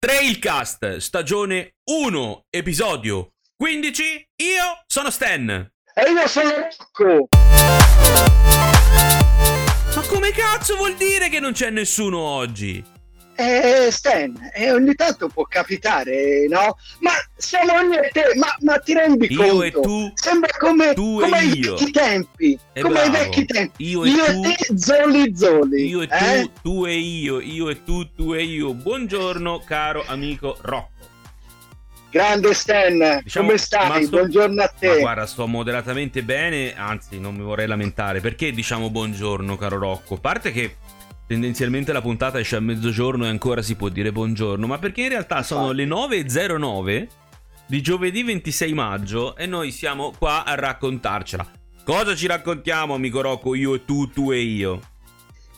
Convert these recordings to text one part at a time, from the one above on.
Trailcast, stagione 1, episodio 15. Io sono Stan. E io sono Rocco. Ma come cazzo vuol dire che non c'è nessuno oggi? Eh, Stan, eh, ogni tanto può capitare, no? Ma siamo io e te, ma, ma ti rendi Io conto? e tu, Sembra come, tu come e i io. vecchi tempi. Eh, come i bravo. vecchi tempi. Io e tu. te, Zoli Zoli. io e tu, eh? tu e io, io e tu, tu e io. Buongiorno, caro amico Rocco. Grande Stan, Diciamo, come stai? sto- Buongiorno a te. guarda, sto moderatamente bene, anzi, non mi vorrei lamentare. Perché diciamo buongiorno, caro Rocco? A parte che tendenzialmente la puntata esce a mezzogiorno e ancora si può dire buongiorno, ma perché in realtà sono le 9.09 di giovedì 26 maggio e noi siamo qua a raccontarcela. Cosa ci raccontiamo, amico Rocco, io e tu, tu e io?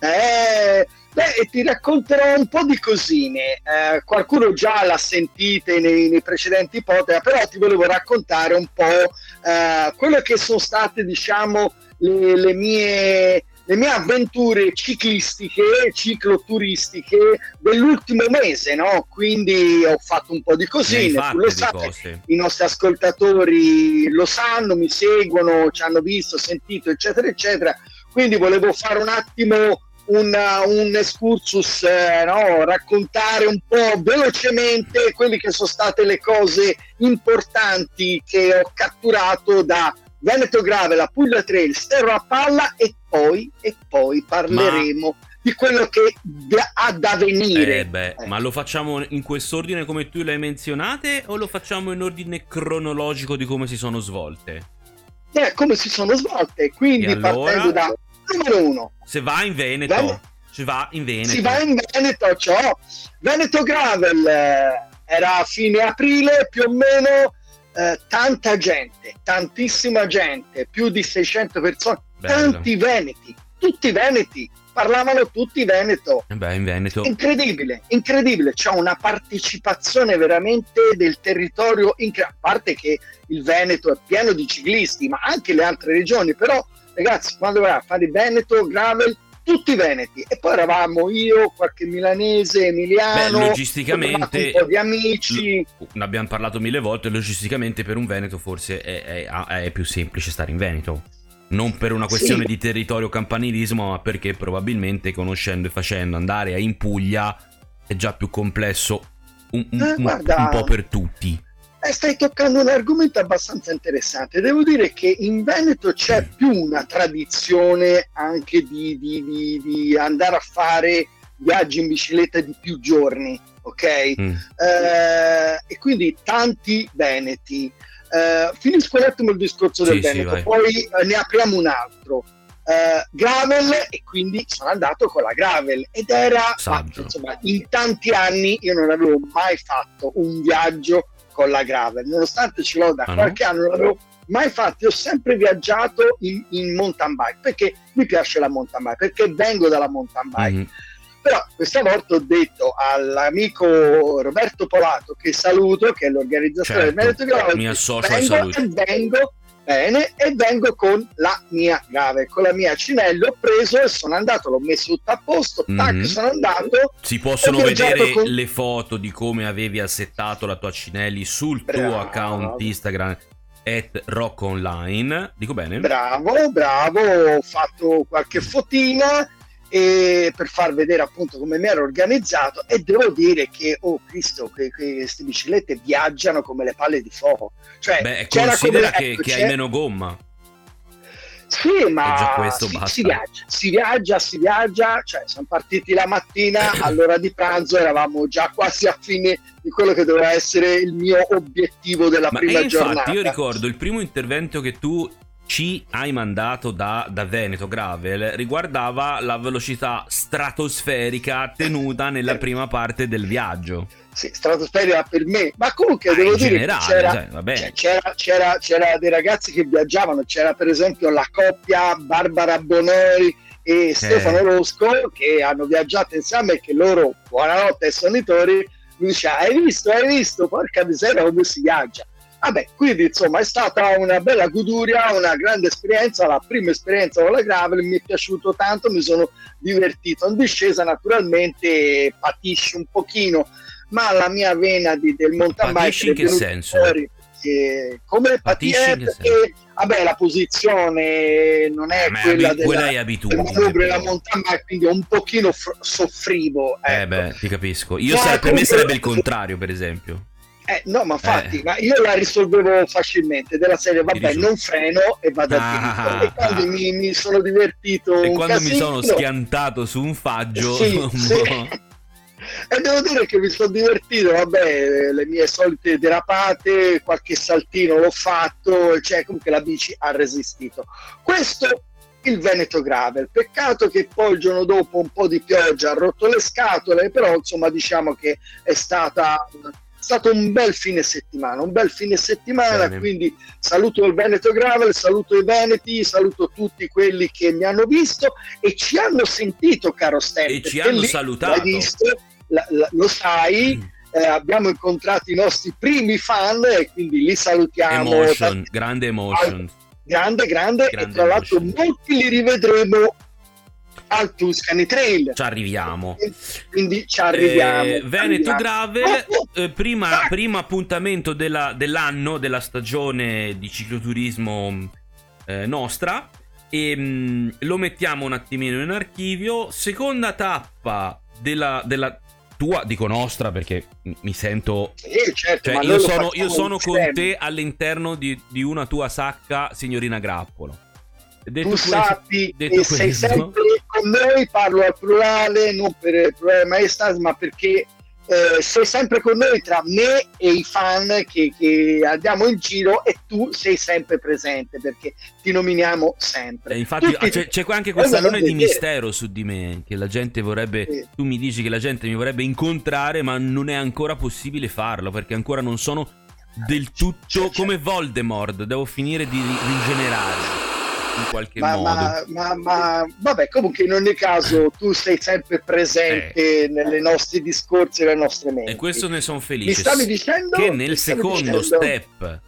Eh, beh, ti racconterò un po' di cosine. Eh, qualcuno già l'ha sentite nei, nei precedenti podcast, però ti volevo raccontare un po' eh, quello che sono state, diciamo, le, le mie le mie avventure ciclistiche, cicloturistiche dell'ultimo mese, no? Quindi ho fatto un po' di cosine, tu lo sai, cose. i nostri ascoltatori lo sanno, mi seguono, ci hanno visto, sentito, eccetera, eccetera. Quindi volevo fare un attimo un, un excursus, eh, no? raccontare un po' velocemente quelle che sono state le cose importanti che ho catturato da Veneto Grave, la Puglia Trail, Sterro a Palla e poi, e poi parleremo di quello che da- ha da venire. Eh beh, ma lo facciamo in quest'ordine come tu le hai menzionate o lo facciamo in ordine cronologico di come si sono svolte? Eh, come si sono svolte. Quindi allora? partendo da numero uno, Se va in Veneto, Vene- si va in Veneto. si va in Veneto, ciò. Veneto Gravel eh, era a fine aprile più o meno. Eh, tanta gente, tantissima gente, più di 600 persone, Bello. tanti veneti, tutti veneti, parlavano tutti veneto. Eh beh, in Veneto. Incredibile, incredibile, c'è una partecipazione veramente del territorio, incre- a parte che il Veneto è pieno di ciclisti, ma anche le altre regioni, però ragazzi, quando vai a fare Veneto, Gravel, tutti veneti, e poi eravamo io, qualche milanese, emiliano, Beh, logisticamente- un po' di amici, Ne abbiamo parlato mille volte. Logisticamente, per un Veneto, forse è, è- è più semplice stare in Veneto. Non per una questione Sì. di territorio campanilismo, ma perché probabilmente conoscendo e facendo andare in Puglia è già più complesso un, un- Eh, guarda. un po' per tutti. Eh, stai toccando un argomento abbastanza interessante. Devo dire che in Veneto c'è più una tradizione anche di, di- di- di andare a fare viaggi in bicicletta di più giorni, ok? Mm. Eh, e quindi tanti veneti. Eh, finisco un attimo il discorso del Sì, sì, Veneto, vai. poi eh, ne apriamo un altro. Eh, gravel e quindi sono andato con la gravel ed era ma, insomma in tanti anni io non avevo mai fatto un viaggio con la gravel nonostante ce l'ho da Ah, no? qualche anno non l'avevo mai fatto ho sempre viaggiato in, in mountain bike perché mi piace la mountain bike perché vengo dalla mountain bike Mhm. però questa volta ho detto all'amico Roberto Polato, che saluto, che è l'organizzatore del Certo, Veneto Gravel, mi associo vengo saluti. e vengo bene e vengo con la mia grave, con la mia Cinelli ho preso e sono andato, l'ho messo tutto a posto, tac, Mhm. sono andato Si possono vedere con- le foto di come avevi assettato la tua Cinelli sul tuo Bravo. account Instagram at Rock Online. Dico bene? bravo, bravo, ho fatto qualche fotina e per far vedere appunto come mi ero organizzato e devo dire che oh Cristo que- que- queste biciclette viaggiano come le palle di fuoco cioè Beh, considera come- che, ecco, che hai meno gomma. Sì, ma questo si, si viaggia, si viaggia, si viaggia, cioè siamo partiti la mattina, all'ora di pranzo eravamo già quasi a fine di quello che doveva essere il mio obiettivo della Ma prima infatti giornata. io ricordo il primo intervento che tu ci hai mandato da, da Veneto Gravel riguardava la velocità stratosferica tenuta nella prima parte del viaggio. Sì, stratosferica per me, ma comunque Ah, devo dire generale, c'era, cioè, c'era, c'era, c'era dei ragazzi che viaggiavano, c'era per esempio la coppia Barbara Bonori e Stefano Rosco che hanno viaggiato insieme e che loro, buonanotte ai sonitori, mi diceva hai visto, hai visto, porca miseria come si viaggia. Vabbè, quindi insomma è stata una bella goduria, una grande esperienza, la prima esperienza con la gravel, mi è piaciuto tanto, mi sono divertito. In discesa naturalmente patisci un pochino ma la mia vena di, del mountain bike in che senso? Fuori perché come patisce perché vabbè la posizione non è Ma quella della, quella è abitudine la mountain bike quindi un pochino fr- soffrivo ecco. eh beh ti capisco io no, per me sarebbe il contrario per esempio eh, no, ma infatti, eh. ma io la risolvevo facilmente della serie, vabbè, non freno e vado ah, a diritto. E quando ah. mi, mi, sono divertito. E quando casino, mi sono schiantato su un faggio. Sì, sì. e devo dire che mi sono divertito, vabbè, le mie solite derapate, qualche saltino l'ho fatto, cioè comunque la bici ha resistito. Questo il Veneto Gravel. Peccato che poi il giorno dopo un po' di pioggia ha rotto le scatole, però insomma diciamo che è stata stato un bel fine settimana, un bel fine settimana, Bene. quindi saluto il Veneto Gravel, saluto i Veneti, saluto tutti quelli che mi hanno visto e ci hanno sentito, caro Stefano. E ci hanno salutato. Visto, la, la, lo sai. Mm. Eh, abbiamo incontrato i nostri primi fan e quindi li salutiamo. Emotion, grande emotion. Grande, grande, grande e tra l'altro molti li rivedremo al Tuscany Trail. Ci arriviamo. Quindi ci arriviamo. Eh, Veneto Gravel, eh, prima, primo appuntamento della, dell'anno, della stagione di cicloturismo eh, nostra. E mh, mm, lo mettiamo un attimino in archivio. Seconda tappa della, della tua, dico nostra perché mi sento. Sì, certo, cioè, io sono, io sono con te all'interno di, di, una tua sacca, signorina Grappolo. Detto tu questo, sappi che questo. sei sempre con noi, parlo al plurale, non per plurale maestà, ma perché eh, sei sempre con noi tra me e i fan che, che, andiamo in giro e tu sei sempre presente perché ti nominiamo sempre. E infatti Tutti, c'è, c'è anche questo alone di mistero su di me che la gente vorrebbe, sì. tu mi dici che la gente mi vorrebbe incontrare ma non è ancora possibile farlo perché ancora non sono del tutto c'è, come Voldemort, devo finire di rigenerare in qualche ma, modo. Ma, ma, vabbè, comunque in ogni caso tu sei sempre presente eh. nei nostri discorsi e nelle nostre menti. E questo ne sono felice. Mi stavi dicendo che nel secondo dicendo... step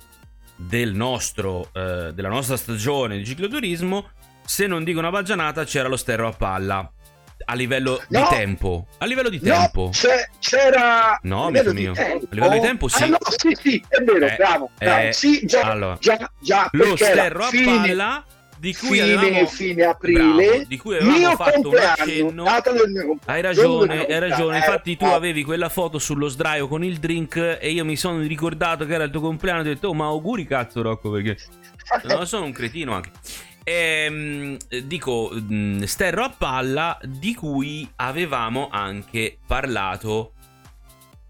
del nostro, eh, della nostra stagione di cicloturismo, se non dico una baggianata, c'era lo sterro a palla. A livello no, di tempo, a livello di tempo, no, c'era no, amico mio, tempo. a livello di tempo, sì, ah, no, sì, sì, è vero, eh, bravo, bravo. Eh, sì, già, allora, già, già, lo sterro a fine... palla di cui fine, avevamo, fine aprile. bravo, di cui avevamo fatto un accenno. hai ragione hai ragione. infatti tu eh, avevi quella foto sullo sdraio con il drink e io mi sono ricordato che era il tuo compleanno e ho detto oh ma auguri cazzo Rocco perché no, sono un cretino anche. E, ehm, dico mm, sterro a palla di cui avevamo anche parlato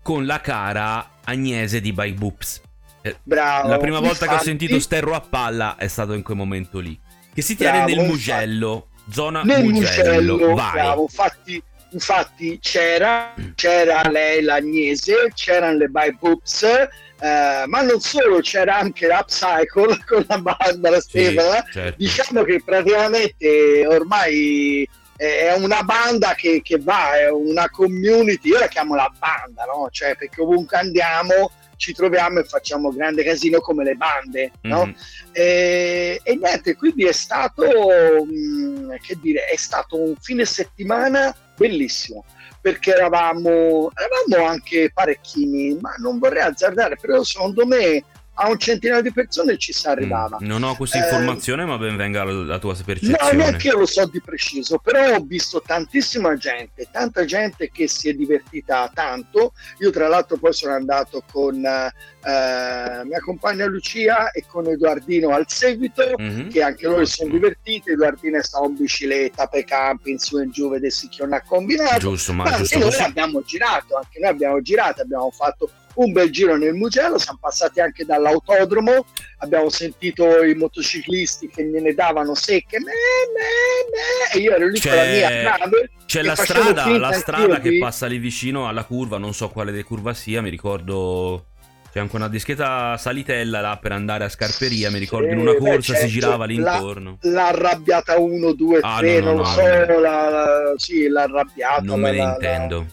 con la cara Agnese di By Boops eh, Bravo, la prima volta infatti... che ho sentito sterro a palla è stato in quel momento lì che si tiene bravo, nel Mugello, zona nel Mugello. Mugello bravo, infatti, infatti c'era, c'era lei l'Agnese, c'erano le By Boops, eh, ma non solo, c'era anche l'Upcycle con la Barbara sì, Stefana. Certo. Diciamo che praticamente ormai è una banda che, che, va, è una community, io la chiamo la banda, no? Cioè, perché ovunque andiamo ci troviamo e facciamo grande casino come le bande, no? Mm-hmm. E, e, niente, quindi è stato, mh, mm, che dire, è stato un fine settimana bellissimo perché eravamo, eravamo anche parecchini, ma non vorrei azzardare, però secondo me a un centinaio di persone ci si arrivava. Mm, non ho questa eh, informazione, eh, ma ben venga la, la tua percezione. No, neanche io lo so di preciso, però ho visto tantissima gente, tanta gente che si è divertita tanto. Io tra l'altro poi sono andato con eh, mia compagna Lucia e con Edoardino al seguito, mm-hmm. che anche loro si sono divertiti. Edoardino è stato in bicicletta per campi, in su e in giù, vedessi che non ha combinato. Giusto, ma, ma giusto anche noi abbiamo girato, anche noi abbiamo girato, abbiamo fatto un bel giro nel Mugello, siamo passati anche dall'autodromo, abbiamo sentito i motociclisti che me ne davano secche, me, me, me, e io ero lì c'è, con la mia nave. C'è la strada, la strada che passa lì vicino alla curva, non so quale delle curva sia, mi ricordo c'è anche una dischetta salitella là per andare a Scarperia. Mi ricordo sì, in una corsa beh, si girava lì intorno. La, l'arrabbiata 1, 2, 3, ah, no, no, non no, so. La, la, sì, l'arrabbiata. Non me ne intendo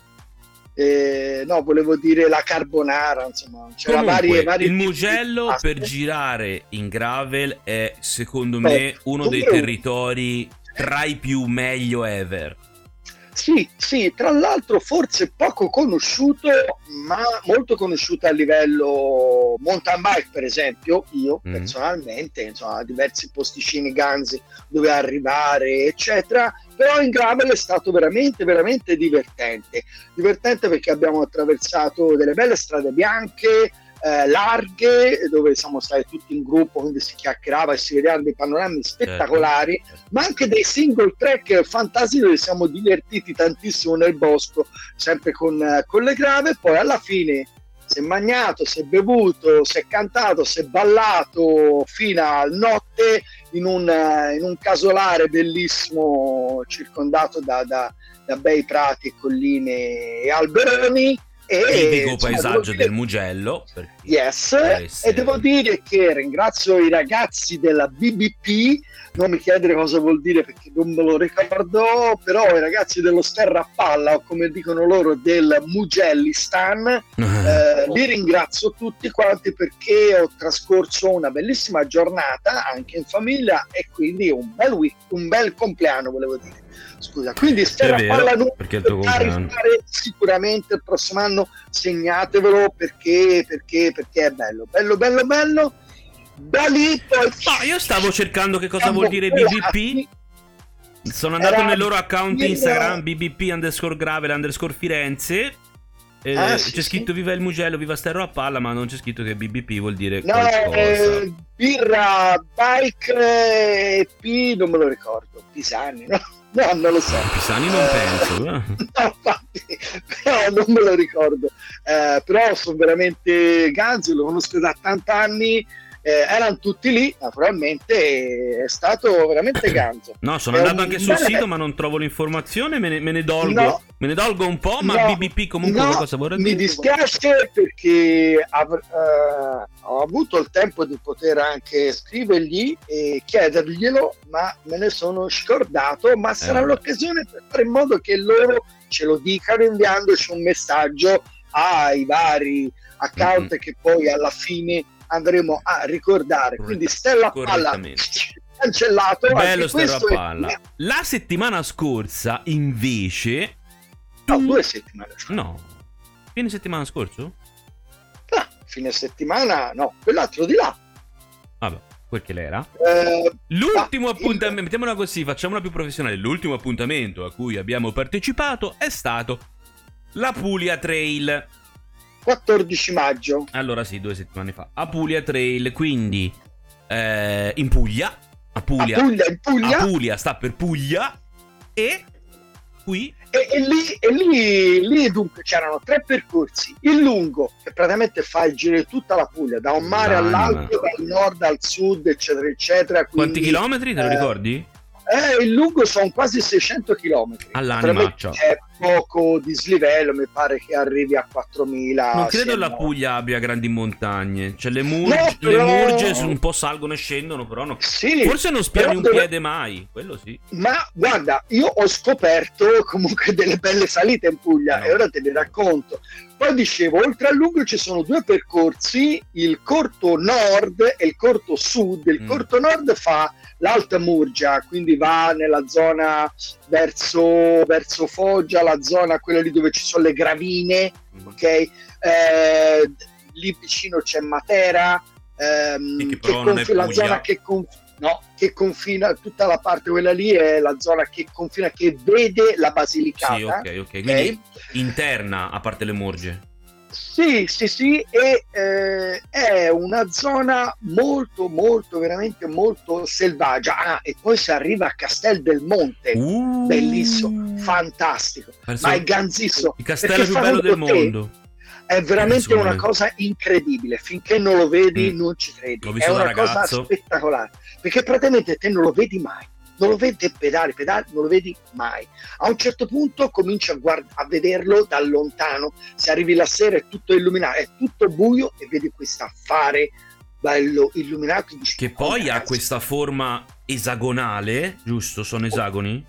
eh, no, volevo dire la carbonara, insomma, c'era Comunque, varie, varie il Mugello per girare in gravel è secondo me uno dei territori tra i più meglio ever. Sì, sì, tra l'altro forse poco conosciuto, ma molto conosciuto a livello mountain bike, per esempio, io mm. personalmente, insomma, diversi posticini ganzi dove arrivare, eccetera, però in gravel è stato veramente, veramente divertente. Divertente perché abbiamo attraversato delle belle strade bianche, eh, larghe dove siamo stati tutti in gruppo quindi si chiacchierava e si vedevano dei panorami spettacolari certo. ma anche dei single track fantastici dove siamo divertiti tantissimo nel bosco sempre con, eh, con le grave poi alla fine si è mangiato, si è bevuto, si è cantato, si è ballato fino a notte in un, eh, in un casolare bellissimo circondato da, da, da bei prati e colline e alberoni tipico paesaggio del Mugello. Yes, essere... e devo dire che ringrazio i ragazzi della BBP, non mi chiedere cosa vuol dire perché non me lo ricordo, però i ragazzi dello Sterra Palla, o come dicono loro del Mugellistan, eh, li ringrazio tutti quanti perché ho trascorso una bellissima giornata anche in famiglia e quindi un bel, week, un bel compleanno volevo dire. Scusa, quindi Sterra vero, Palla non sicuramente il prossimo anno segnatevelo perché, perché, perché è bello, bello, bello, bello. Da lì poi... No, io stavo cercando che cosa vuol dire BBP. Sono andato nel loro account Instagram BBP underscore gravel underscore Firenze eh, ah, sì, c'è scritto sì. viva il Mugello, viva Sterro a palla, ma non c'è scritto che BBP vuol dire no. Eh, birra, bike e P non me lo ricordo. Pisani, no? No, non lo so. Pisani non eh, penso. no, infatti, però non me lo ricordo. Eh, però sono veramente Ganzi, lo conosco da tanti anni eh, erano tutti lì, naturalmente è stato veramente ganzo. No, sono è andato anche sul bene... sito, ma non trovo l'informazione, me ne, me ne dolgo. No, me ne dolgo un po', ma no, BBP comunque no, cosa vorrei dire? Mi dispiace perché av- uh, ho avuto il tempo di poter anche scrivergli e chiederglielo, ma me ne sono scordato, ma sarà eh. l'occasione per fare in modo che loro ce lo dicano inviandoci un messaggio ai vari account mm-hmm. che poi alla fine andremo a ricordare. Quindi Stella Palla cancellato. Bello Stella Palla. È... La settimana scorsa invece... No, due settimane fa. No. Fine settimana scorso? Ah, fine settimana, no, quell'altro di là. Vabbè, quel che l'era. Eh, L'ultimo appuntamento, il... mettiamola così, facciamola più professionale. L'ultimo appuntamento a cui abbiamo partecipato è stato la Puglia Trail. 14 maggio. Allora sì, due settimane fa. Apulia Trail, quindi eh, in Puglia. Apulia, Apulia, in Puglia. Apulia sta per Puglia. E qui... E, e, lì, e lì, lì, dunque c'erano tre percorsi. Il lungo, che praticamente fa il giro di tutta la Puglia, da un mare L'anima. all'altro, dal nord al sud, eccetera, eccetera. Quindi, Quanti chilometri, te lo eh, ricordi? Eh, il lungo sono quasi 600 km. All'anima, È poco dislivello, mi pare che arrivi a 4000. Non credo la Puglia abbia grandi montagne. Cioè, le, mur- no, però... le murge un po' salgono e scendono, però no. Sì, Forse non spiani un dove... piede mai, quello sì. Ma guarda, io ho scoperto comunque delle belle salite in Puglia no. e ora te ne racconto. Poi dicevo, oltre al lungo ci sono due percorsi, il corto nord e il corto sud. Il mm. corto nord fa l'Alta Murgia, quindi va nella zona verso, verso Foggia, la zona quella lì dove ci sono le gravine, mm. ok? Eh, lì vicino c'è Matera, ehm, che, che conf- la zona che, conf- no, che confina, tutta la parte quella lì è la zona che confina, che vede la Basilicata. Sì, ok, ok, quindi okay? interna a parte le Murge. Sì, sì, sì, e eh, è una zona molto, molto, veramente molto selvaggia. Ah, e poi si arriva a Castel del Monte, uh, bellissimo, fantastico. Ma è ganzissimo. Il castello più bello del mondo. È veramente una cosa incredibile. Finché non lo vedi, mm. non ci credi. È una cosa spettacolare. Perché praticamente te non lo vedi mai non lo vedi pedale, pedale, non lo vedi mai. A un certo punto cominci a, guard- a vederlo da lontano, se arrivi la sera è tutto illuminato, è tutto buio e vedi questo affare bello illuminato. Che poi ha questa forma esagonale, giusto? Sono esagoni?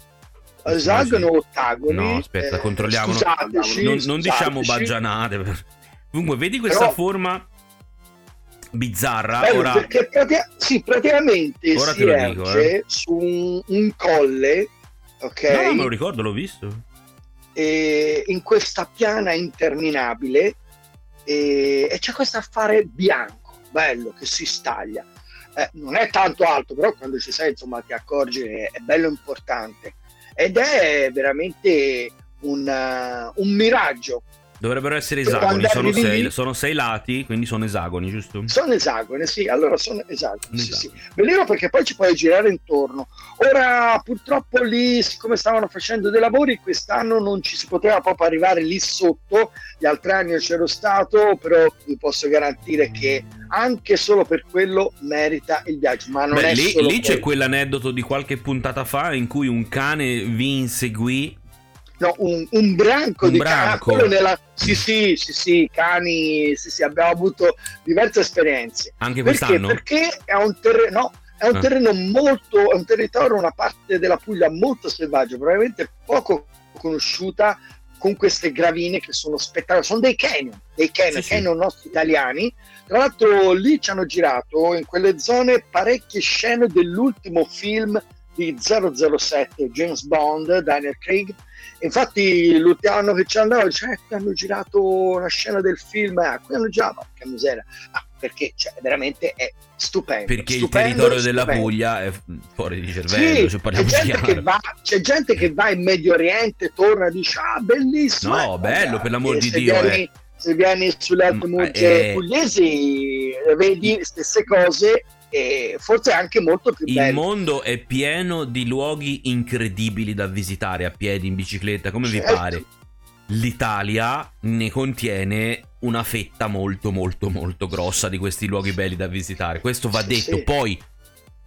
Esagono o ottagoni? No, aspetta, eh, controlliamo. Scusateci, non, non diciamo baggianate. Comunque, vedi questa Però... forma bizzarra. Bello, ora... Perché pratica- sì, praticamente ora si erge eh. su un, un, colle, ok? No, me lo ricordo, l'ho visto. eh, in questa piana interminabile e, e c'è questo affare bianco, bello, che si staglia. Eh, non è tanto alto, però quando ci sei, insomma, ti accorgi che è bello importante. Ed è veramente un, uh, un miraggio Dovrebbero essere esagoni, sono sei, sono sei, lati, quindi sono esagoni, giusto? Sono esagoni, sì, allora sono esagoni. Sì, sì. Bellino perché poi ci puoi girare intorno. Ora, purtroppo lì, siccome stavano facendo dei lavori, quest'anno non ci si poteva proprio arrivare lì sotto. Gli altri anni c'ero stato, però vi posso garantire che anche solo per quello merita il viaggio. Ma non Beh, è lì, lì c'è quell'aneddoto di qualche puntata fa in cui un cane vi inseguì no, un, un, branco un di branco. cani. Nella... Sì, sì, sì, sì, cani, sì, sì, abbiamo avuto diverse esperienze. Anche Perché? quest'anno? Perché è un terreno, no, è un ah. terreno molto, è un territorio, una parte della Puglia molto selvaggio, probabilmente poco conosciuta con queste gravine che sono spettacolari, sono dei canyon, dei canyon, sì, canyon sì. nostri italiani. Tra l'altro lì ci hanno girato in quelle zone parecchie scene dell'ultimo film di 007 James Bond, Daniel Craig. Infatti l'ultimo anno che ci andavo dice, eh, hanno girato una scena del film, eh, qui hanno girato, che miseria. Ah, perché cioè, veramente è stupendo. Perché stupendo, il territorio della Puglia è fuori di cervello. Sì, c'è, gente va, c'è, gente che va, in Medio Oriente, torna e dice, ah, bellissimo. No, eh, bello, per l'amor di Dio. Vieni, eh. Se vieni sulle mm, eh, pugliesi, vedi le stesse cose e forse anche molto più bello. Il mondo è pieno di luoghi incredibili da visitare a piedi, in bicicletta, come certo. vi pare. L'Italia ne contiene una fetta molto molto molto grossa di questi luoghi belli da visitare. Questo va detto. Sì. Poi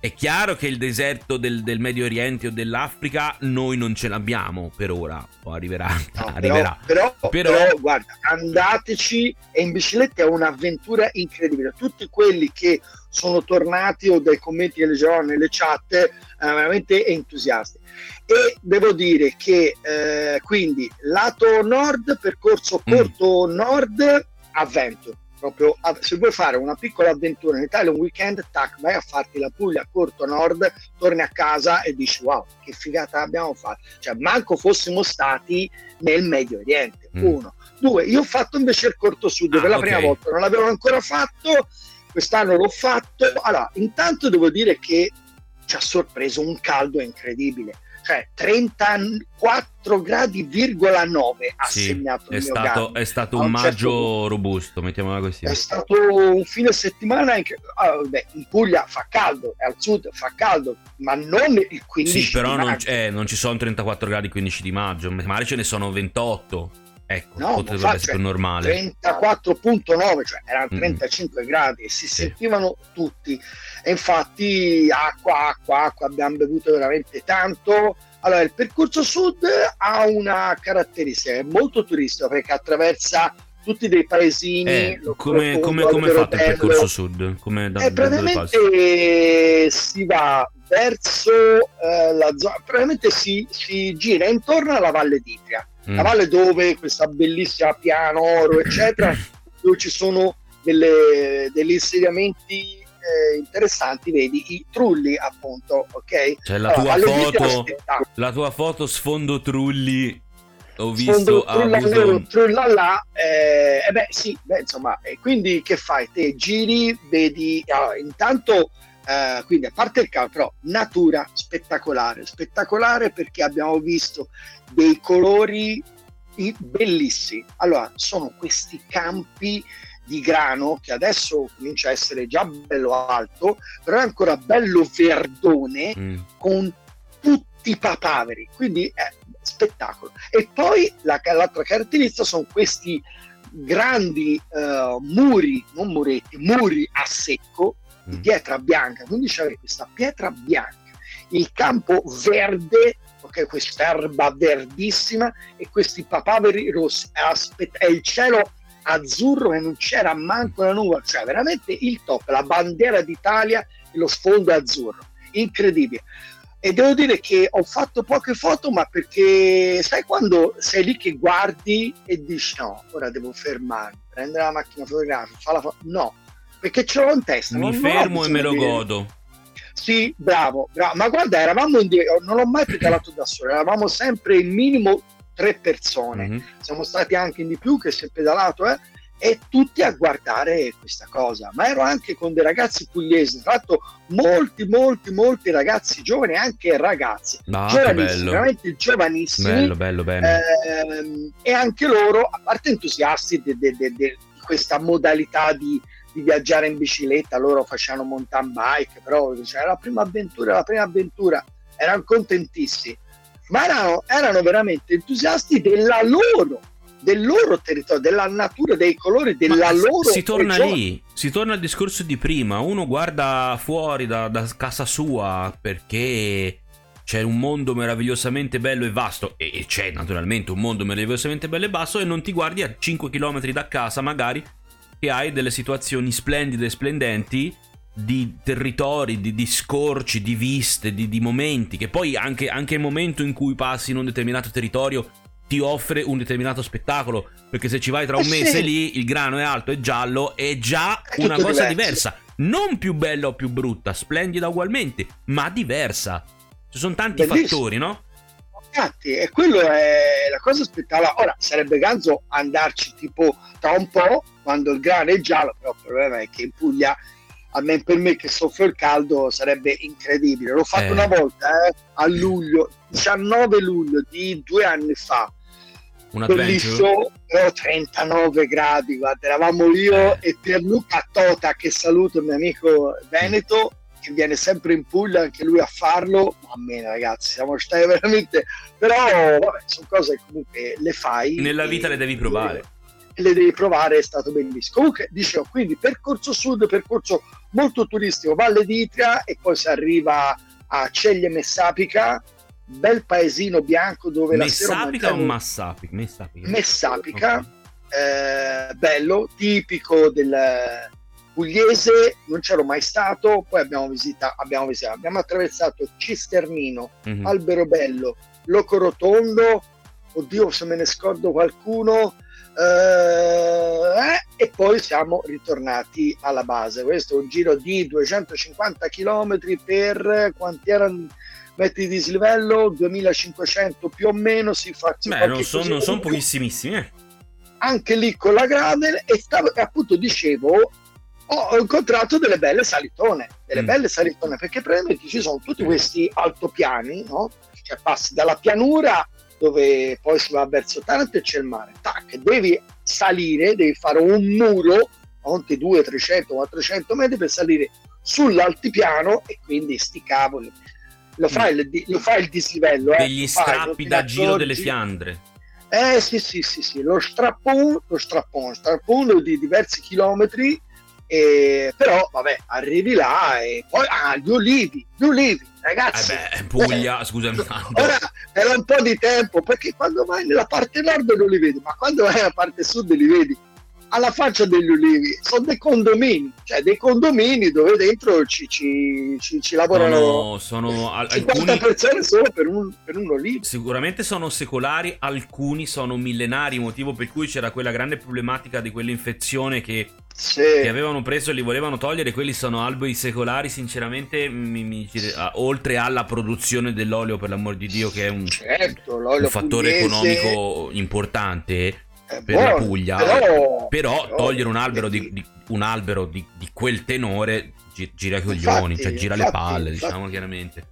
è chiaro che il deserto del, del, Medio Oriente o dell'Africa noi non ce l'abbiamo per ora, poi arriverà. No, arriverà. Però, però, però, però, guarda, andateci e in bicicletta è un'avventura incredibile. Tutti quelli che sono tornati o dai commenti che leggevano nelle chat eh, veramente entusiasti. E devo dire che eh, quindi lato nord, percorso mm. corto mm. nord, avvento proprio se vuoi fare una piccola avventura in Italia un weekend, tac, vai a farti la Puglia corto nord, torni a casa e dici wow, che figata abbiamo fatto. Cioè, manco fossimo stati nel Medio Oriente. Mm. Uno. Due, io ho fatto invece il corto sud ah, per la okay. prima volta, non l'avevo ancora fatto, quest'anno l'ho fatto. Allora, intanto devo dire che ci ha sorpreso un caldo incredibile cioè 34 gradi,9 ha sì, segnato è stato, è stato un, un maggio certo robusto, mettiamola così. È stato un fine settimana in, che, ah, vabbè, in Puglia fa caldo, al sud fa caldo, ma non il 15 sì, però non, eh, non, ci sono 34 gradi il 15 di maggio, magari ce ne sono 28. Ecco, no, potrebbe essere cioè, normale. 34.9, cioè erano 35 mm. gradi e si sì. sentivano tutti. E infatti acqua, acqua, acqua, abbiamo bevuto veramente tanto. Allora, il percorso sud ha una caratteristica, è molto turistico perché attraversa tutti dei paesini. Eh, come, come, come è fatto il percorso sud? Come da, eh, praticamente si va verso eh, la zona, praticamente si, si gira intorno alla Valle d'Itria mm. la valle dove questa bellissima piano oro eccetera dove ci sono delle, degli insediamenti eh, interessanti vedi i trulli appunto ok? Cioè la, allora, tua, foto, la tua foto sfondo trulli ho visto trulla, avuto... trulla là eh, eh, beh sì beh, insomma e quindi che fai? Te giri vedi allora, intanto eh, quindi a parte il caldo, però natura spettacolare, spettacolare perché abbiamo visto dei colori bellissimi. Allora, sono questi campi di grano che adesso comincia a essere già bello alto, però è ancora bello verdone mm. con tutti i papaveri, quindi è spettacolo. E poi la, l'altra caratteristica sono questi grandi uh, muri, non muretti, muri a secco di pietra bianca, quindi c'è questa pietra bianca, il campo verde, ok, quest'erba verdissima e questi papaveri rossi, aspetta, e il cielo azzurro e non c'era manco la nuvola, cioè veramente il top, la bandiera d'Italia e lo sfondo azzurro, incredibile. E devo dire che ho fatto poche foto, ma perché sai quando sei lì che guardi e dici no, ora devo fermarmi, prendere la macchina fotografica, fa la foto. No, perché ce l'ho in testa. Mi fermo e me lo godo. Sì, bravo, bravo, ma guarda, eravamo in non l'ho mai pedalato da solo, eravamo sempre il minimo tre persone, mm-hmm. siamo stati anche in di più che si è pedalato, eh? e tutti a guardare questa cosa. Ma ero anche con dei ragazzi pugliesi, tra l'altro molti, molti, molti ragazzi giovani, anche ragazzi, no, giovanissimi, veramente giovanissimi. Bello, bello, bello. Ehm, e anche loro, a parte entusiasti di questa modalità di, di, viaggiare in bicicletta, loro facevano mountain bike, però cioè, era la prima avventura, la prima avventura, erano contentissimi, ma erano, erano veramente entusiasti della loro del loro territorio, della natura, dei colori, della Ma loro Si torna regione. lì, si torna al discorso di prima. Uno guarda fuori da, da, casa sua perché c'è un mondo meravigliosamente bello e vasto, e c'è naturalmente un mondo meravigliosamente bello e vasto, e non ti guardi a 5 km da casa, magari che hai delle situazioni splendide e splendenti di territori, di, di scorci, di viste, di, di momenti, che poi anche, anche il momento in cui passi in un determinato territorio ti offre un determinato spettacolo. Perché se ci vai tra un eh mese sì. lì, il grano è alto e giallo, è già è una cosa diverso. diversa. Non più bella o più brutta, splendida ugualmente, ma diversa. Ci sono tanti Bellissimo. fattori, no? Infatti, e quello è la cosa spettacolaire. Ora sarebbe ganzo andarci tipo tra un po', quando il grano è giallo, però il problema è che in Puglia a me, per me che soffro il caldo sarebbe incredibile. L'ho fatto eh. una volta eh, a luglio, 19 luglio di due anni fa un bellissimo, però 39 gradi, guarda, eravamo io eh. e Pierluca Tota, che saluto il mio amico Veneto, che viene sempre in Puglia anche lui a farlo, mamma mia ragazzi, siamo stati veramente, però vabbè, sono cose che comunque le fai. Nella vita le devi provare. Le devi provare, è stato bellissimo. Comunque, dicevo, quindi percorso sud, percorso molto turistico, Valle d'Itria e poi si arriva a Ceglie Messapica, bel paesino bianco dove Messapica la sera o Massapica? Messapica, Messapica okay. eh, bello, tipico del pugliese, non c'ero mai stato, poi abbiamo visitato, abbiamo, visitato, abbiamo attraversato Cisternino, mm-hmm. Alberobello, Locorotondo, oddio se me ne scordo qualcuno, e poi siamo ritornati alla base. Questo è un giro di 250 km per quanti erano metri di dislivello 2500 più o meno si fa Beh, non sono, non sono pochissimissimi eh. anche lì con la gravel e stavo, appunto dicevo ho incontrato delle belle salitone delle mm. belle salitone perché praticamente ci sono tutti questi altopiani no? cioè passi dalla pianura dove poi si va verso Taranto e c'è il mare tac, devi salire devi fare un muro a 200, 300, 400 metri per salire sull'altipiano e quindi sti cavoli lo fa il, lo fa il dislivello. Eh. Degli strappi da giro delle Fiandre. Eh sì, sì, sì, sì, lo strappone, lo strappone, strappone di diversi chilometri, eh, però vabbè, arrivi là e poi, ah, gli olivi, gli olivi, ragazzi. Eh beh, Puglia, eh, scusami. Ora era un po' di tempo, perché quando vai nella parte nord non li vedi, ma quando vai nella parte sud li vedi alla faccia degli ulivi, sono dei condomini, cioè dei condomini dove dentro ci, ci, ci, ci lavorano sono, sono 50 alcuni, persone solo per un, per un olivo. Sicuramente sono secolari, alcuni sono millenari, motivo per cui c'era quella grande problematica di quell'infezione che, sì. che avevano preso e li volevano togliere, quelli sono alberi secolari, sinceramente, mi, mi, oltre alla produzione dell'olio, per l'amor di Dio, che è un, certo, un fattore economico importante per buono, la Puglia, però, però, però togliere un albero, di, di, un albero di, di, quel tenore gira i coglioni, cioè gira infatti, le palle, infatti, diciamo chiaramente.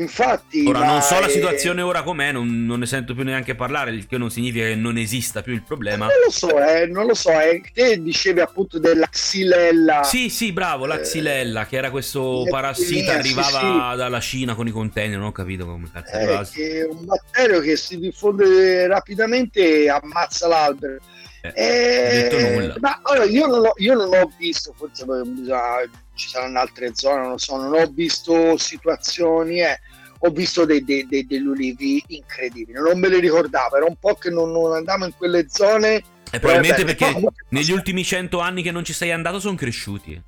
Infatti, ora non so è... la situazione ora com'è, non, non, ne sento più neanche parlare, il che non significa che non esista più il problema. Non lo so, eh, non lo so, eh. te dicevi appunto della xylella. Sì, sì, bravo, la xylella, eh, che era questo parassita, arrivava sì, sì. dalla Cina con i container, non ho capito come cazzo eh, è un batterio che si diffonde rapidamente e ammazza l'albero. Eh, eh, ma allora, io, non ho, io non ho visto, forse bisogna ci saranno altre zone, non lo so, non ho visto situazioni, eh, ho visto dei, dei, dei, degli ulivi incredibili, non me li ricordavo, era un po' che non, non andavo in quelle zone. E probabilmente perché no, negli ultimi cento anni che non ci sei andato sono cresciuti.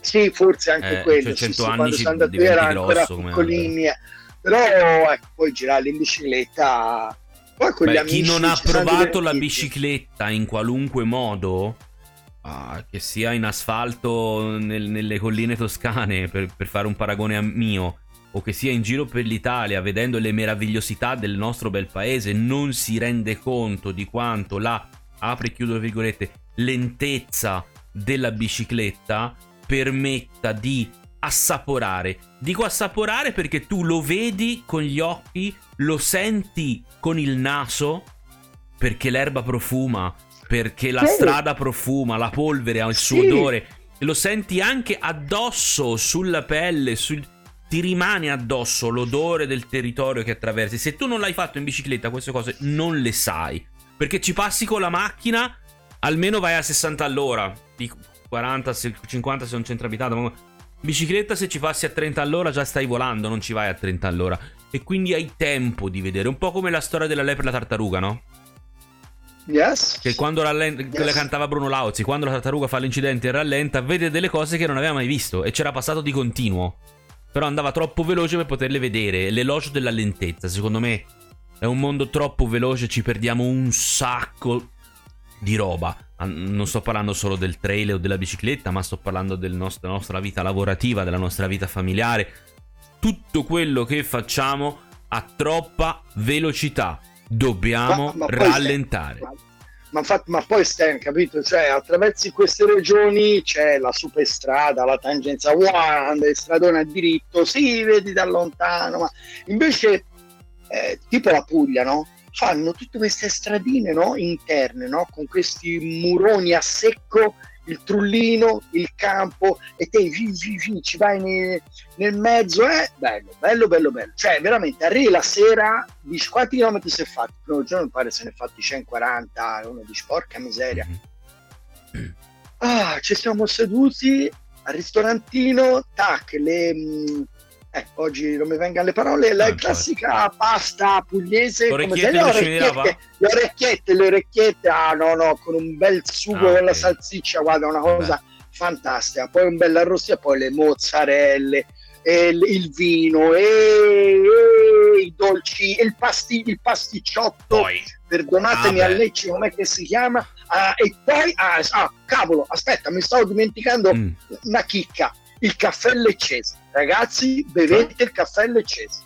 Sì, forse anche eh, quello. Cioè 100 sì, anni ci diventi grosso. Piccolini, eh. però ecco, poi girare in bicicletta... Poi con Beh, gli chi non ha provato la bicicletta in qualunque modo Ah, che sia in asfalto nel, nelle colline toscane, per, per, fare un paragone a mio, o che sia in giro per l'Italia vedendo le meravigliosità del nostro bel paese non si rende conto di quanto la, apri e chiudo le virgolette, lentezza della bicicletta permetta di assaporare. Dico assaporare perché tu lo vedi con gli occhi, lo senti con il naso, perché l'erba profuma, perché la sì. strada profuma, la polvere ha il suo sì. odore, lo senti anche addosso, sulla pelle, sul... ti rimane addosso l'odore del territorio che attraversi. Se tu non l'hai fatto in bicicletta, queste cose non le sai, perché ci passi con la macchina, almeno vai a 60 all'ora, 40, 50 se non c'entra abitato, Bicicletta se ci passi a 30 all'ora già stai volando, non ci vai a 30 all'ora. E quindi hai tempo di vedere. Un po' come la storia della lepre e la tartaruga, no? Yes. Che quando rallenta, yes. cantava Bruno Lauzi, quando la tartaruga fa l'incidente e rallenta, vede delle cose che non aveva mai visto e c'era passato di continuo. Però andava troppo veloce per poterle vedere. L'elogio della lentezza, secondo me, è un mondo troppo veloce, ci perdiamo un sacco di roba. Non sto parlando solo del trail o della bicicletta, ma sto parlando del nostro, della nostra vita lavorativa, della nostra vita familiare. Tutto quello che facciamo ha troppa velocità. Dobbiamo ma, ma rallentare. Stai, ma, ma, ma, poi stai, capito? Cioè, attraverso queste regioni c'è la superstrada, la tangenza One, il stradone a diritto, sì, vedi da lontano, ma invece, eh, tipo la Puglia, no? fanno tutte queste stradine no? interne no? con questi muroni a secco il trullino, il campo e te gi, gi, gi, ci vai nel, nel mezzo, eh? bello, bello, bello, bello. Cioè, veramente, arrivi la sera, dici quanti chilometri si è fatto? Il primo giorno mi pare se ne è fatti 140, uno dice porca miseria. Mm-hmm. Ah, ci siamo seduti al ristorantino, tac, le, mh, eh, oggi non mi vengano le parole, la ah, classica pasta pugliese, come se le orecchiette, le orecchiette, le orecchiette, ah no no, con un bel sugo ah, con la salsiccia, guarda, una cosa Vabbè. fantastica, poi un bel arrosto e poi le mozzarelle, il, il, vino e, e, i dolci, il, pasti, il pasticciotto, poi. perdonatemi ah, a Lecce, com'è che si chiama, ah, e poi, ah, ah, cavolo, aspetta, mi stavo dimenticando mm. una chicca, il caffè leccese. Ragazzi, bevete il caffè leccese.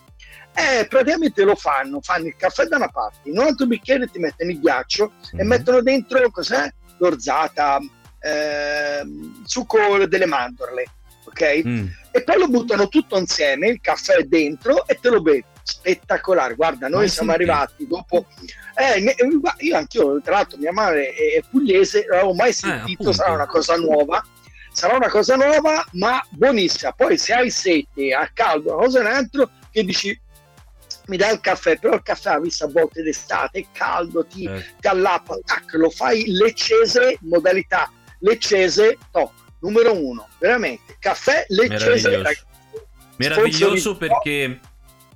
Eh, praticamente lo fanno, fanno il caffè da una parte, in un altro bicchiere ti mettono il ghiaccio mm-hmm. e mhm. mettono dentro cos'è? L'orzata, eh, succo delle mandorle, ok? Mm. E poi lo buttano tutto insieme, il caffè dentro e te lo bevi. Spettacolare, guarda, noi Ma siamo sentito. arrivati dopo. Eh, io anch'io, tra l'altro, mia madre è pugliese, non l'avevo mai eh, sentito, eh, sarà una cosa nuova sarà una cosa nuova ma buonissima. Poi se hai sete, a caldo, una cosa e un altro, che dici mi dai il caffè, però il caffè ha visto a volte d'estate, è caldo, ti, eh. ti allappa, tac, lo fai leccese, modalità leccese, top, numero uno, veramente, caffè leccese. Meraviglioso, Meraviglioso perché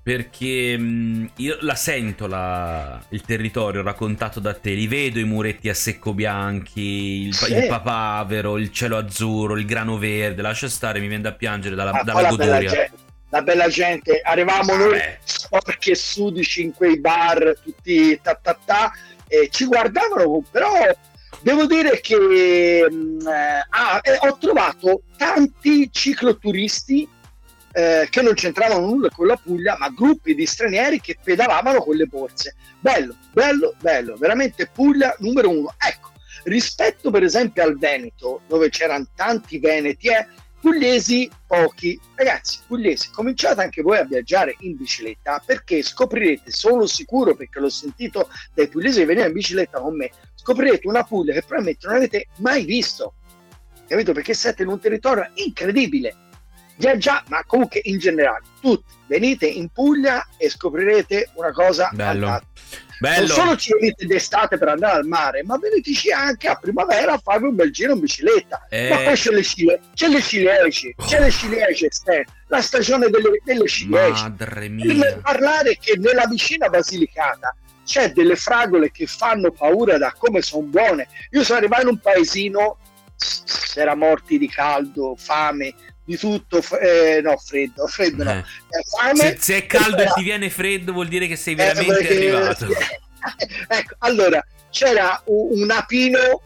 perché mh, mm, io la sento la, il territorio raccontato da te, li vedo i muretti a secco bianchi, il, sì. il papavero, il cielo azzurro, il grano verde, lascia stare, mi viene da piangere dalla, ah, dalla goduria. Bella gente, la bella gente, arrivavamo noi sporchi e sudici in quei bar, tutti ta ta ta, e ci guardavano, però devo dire che mh, mm, eh, ah, eh, ho trovato tanti cicloturisti eh, che non c'entravano nulla con la Puglia, ma gruppi di stranieri che pedalavano con le borse. Bello, bello, bello, veramente Puglia numero uno. Ecco, rispetto per esempio al Veneto, dove c'erano tanti veneti, eh, pugliesi pochi. Ragazzi, pugliesi, cominciate anche voi a viaggiare in bicicletta perché scoprirete, sono sicuro perché l'ho sentito dai pugliesi che venivano in bicicletta con me, scoprirete una Puglia che probabilmente non avete mai visto. Capito? Perché siete in un territorio incredibile viaggiare, ma comunque in generale, tutti venite in Puglia e scoprirete una cosa Bello. Bello. Non solo ci venite d'estate per andare al mare, ma veniteci anche a primavera a farvi un bel giro in bicicletta. Eh... Ma poi c'è le, scile, c'è le ciliegie, oh. c'è le ciliegie, la stagione delle, delle ciliegie. Madre mia. Per parlare che nella vicina Basilicata c'è delle fragole che fanno paura da come sono buone. Io sono arrivato in un paesino, si era morti di caldo, fame, di tutto, eh, no, freddo, freddo no. Eh. Fame, se, se, è caldo e ti viene freddo vuol dire che sei veramente eh, perché, arrivato. ecco, allora, c'era un, un apino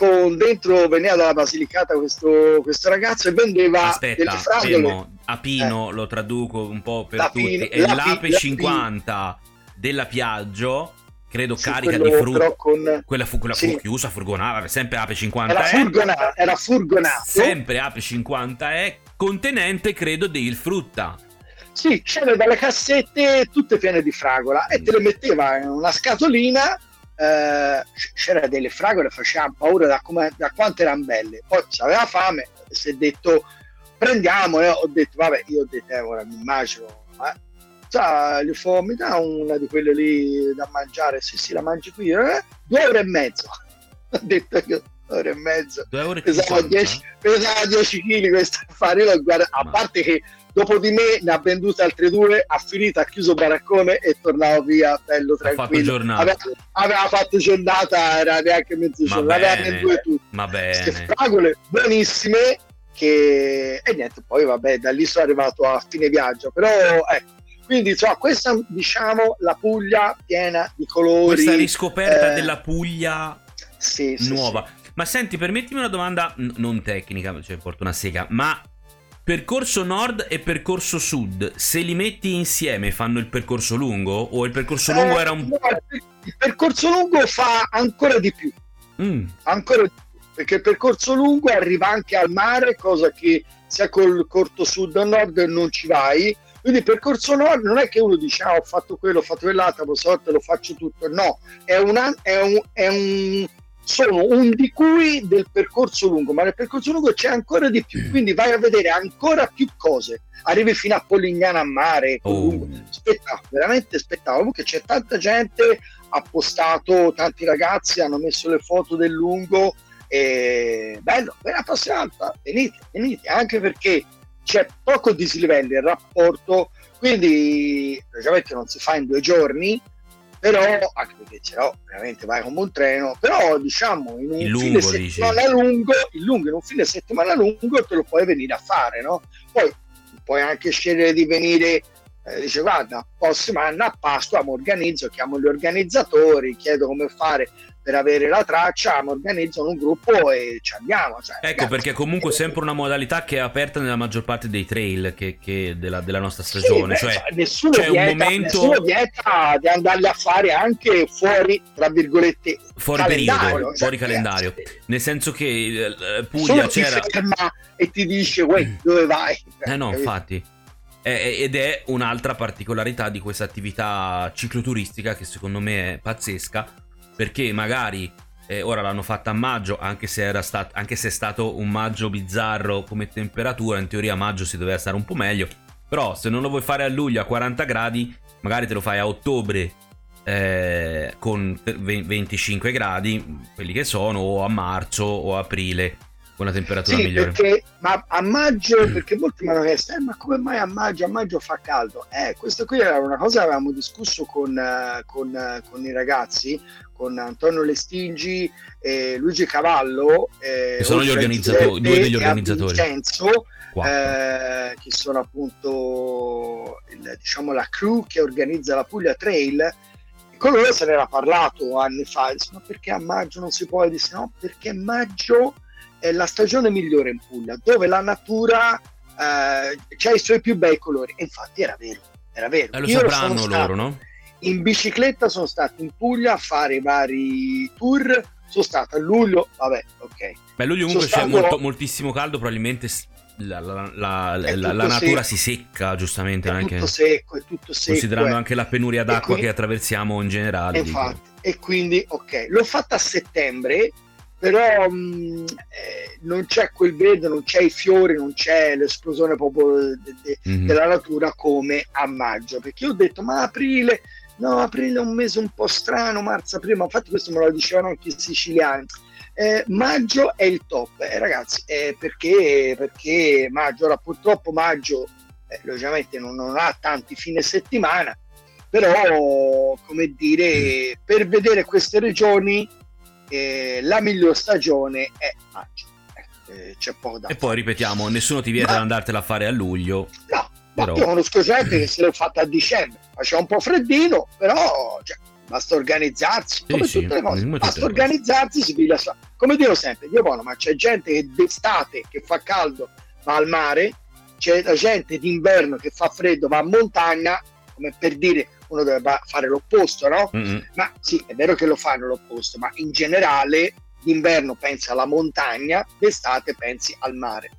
con dentro veniva dalla Basilicata questo, questo ragazzo e vendeva Aspetta, delle fragole. fermo. Apino lo traduco un po' per L'apino, tutti. È l'ape l'api- 50 della Piaggio, credo Sì, carica di frutta. con- Quella fu quella Sì. fu chiusa, furgonata, sempre Ape 50 era, è. furgonato, era furgonato. Sempre Ape 50 è contenente, credo, del frutta. Sì, c'erano dalle cassette tutte piene di fragola e te le metteva in una scatolina. eh, c'era delle fragole, faceva paura da, come, da quanto erano belle. Poi aveva fame, si è detto prendiamo. E ho detto, vabbè, io ho detto, eh, ora mi immagino. Eh. Sa, gli fa, mi dà una di quelle lì da mangiare? Sì, sì, la mangi qui. Eh? Due euro e mezzo. Ho detto io, due euro e mezzo. 2 euro e Pesava 50. 10, pesava 10 kg questo affare. Io l'ho guardato- a Ma- parte che dopo di me ne ha vendute altre due, ha finito, ha chiuso baraccone e tornavo via bello tranquillo. Aveva, aveva fatto giornata, era neanche mezzogiorno, Va aveva tutte. Va Queste bene. fragole buonissime che e niente, poi vabbè, da lì sono arrivato a fine viaggio, però ecco. Quindi insomma, questa diciamo la Puglia piena di colori. Questa riscoperta eh, della Puglia sì, sì, nuova. Ma senti, permettimi una domanda n- non tecnica, cioè porto una sega, ma percorso nord e percorso sud, se li metti insieme fanno il percorso lungo? O il percorso lungo Eh, era un... no, il percorso lungo fa ancora di più, Mm, ancora di più, perché il percorso lungo arriva anche al mare, cosa che sia col corto sud o nord non ci vai. Quindi il percorso nord non è che uno dice ah, ho fatto quello, ho fatto quell'altro, poi sorte lo faccio tutto. No, è, una, è, un, è un sono un di cui del percorso lungo, ma nel percorso lungo c'è ancora di più, quindi vai a vedere ancora più cose. Arrivi fino a Polignano a mare, Oh. spettacolo, veramente spettacolo. Comunque c'è tanta gente, ha postato, tanti ragazzi hanno messo le foto del lungo. E bello, ben appassionata, venite, venite, anche perché c'è poco dislivello il rapporto, quindi logicamente non si fa in due giorni, però anche perché ce l'ho, veramente vai come un treno, però diciamo in un Il fine lungo, dici? settimana lungo, il lungo in un fine settimana lungo te lo puoi venire a fare, no? Poi puoi anche scegliere di venire, eh, dice guarda, prossimo anno a Pasqua mi organizzo, chiamo gli organizzatori, chiedo come fare per avere la traccia, mi organizzano un gruppo e ci andiamo. Cioè, Ecco, ragazzi, perché comunque è eh, sempre una modalità che è aperta nella maggior parte dei trail che, che della, della nostra sì, stagione. beh, cioè, nessuno, c'è un vieta, momento- nessuno vieta di andarli a fare anche fuori, tra virgolette, fuori calendario, periodo, cioè, fuori calendario. sì. Nel senso che eh, Puglia Nessuno ti c'era... ferma e ti dice, uè, dove vai? Eh no, infatti. Eh, ed è un'altra particolarità di questa attività cicloturistica che secondo me è pazzesca perché magari eh, ora l'hanno fatta a maggio anche se, era stat- anche se è stato un maggio bizzarro come temperatura in teoria a maggio si doveva stare un po' meglio però se non lo vuoi fare a luglio a 40 gradi magari te lo fai a ottobre eh, con ve- 25 gradi quelli che sono o a marzo o aprile con la temperatura Sì, migliore perché ma a maggio, perché molti mi hanno chiesto, eh, ma come mai a maggio? A maggio fa caldo. Eh, questo qui era una cosa che avevamo discusso con, eh, con, eh, con i ragazzi, con Antonio Lestingi e Luigi Cavallo. eh, Che sono gli organizzatori- due degli e organizzatori. Vincenzo, eh, che sono appunto il- diciamo, la crew che organizza la Puglia Trail. E Con loro se ne era parlato anni fa, disse, ma perché a maggio non si può? E disse no, perché maggio è la stagione migliore in Puglia, dove la natura eh, ha i suoi più bei colori. E infatti era vero, era vero. Eh, lo Io sapranno stato- loro, no? In bicicletta sono stato in Puglia a fare vari tour, sono stato a luglio, vabbè, ok. Beh, luglio comunque Sono c'è stato- molto- moltissimo caldo, probabilmente la, la- la- la- natura secco. si secca, giustamente, È è tutto secco, è tutto secco. considerando eh. anche la penuria d'acqua quindi- che attraversiamo in generale. E infatti, e quindi ok, l'ho fatta a settembre, però mh, eh, non c'è quel verde, non c'è i fiori, non c'è l'esplosione proprio de- de- Mhm. della natura come a maggio. Perché io ho detto, ma aprile, no, aprile è un mese un po' strano, marzo, aprile, ma infatti questo me lo dicevano anche i siciliani. Eh, maggio è il top, eh, ragazzi, eh, perché, perché maggio, ora purtroppo maggio eh, logicamente non, non ha tanti fine settimana, però come dire, per vedere queste regioni eh, la miglior stagione è maggio. Eh, c'è poco da E poi ripetiamo, nessuno ti vieta Ma- di andartela a fare a luglio. No, Però- io conosco gente che se l'è fatta a dicembre, faceva un po' freddino, però cioè, basta organizzarsi, come sì, tutte le cose, basta organizzarsi, si piglia Come dico sempre, io buono, ma c'è gente che d'estate, che fa caldo, va al mare, c'è la gente d'inverno che fa freddo, va a montagna, come per dire uno dovrebbe fare l'opposto, no? Mm-hmm. Ma sì, è vero che lo fanno l'opposto, ma in generale d'inverno pensi alla montagna, d'estate pensi al mare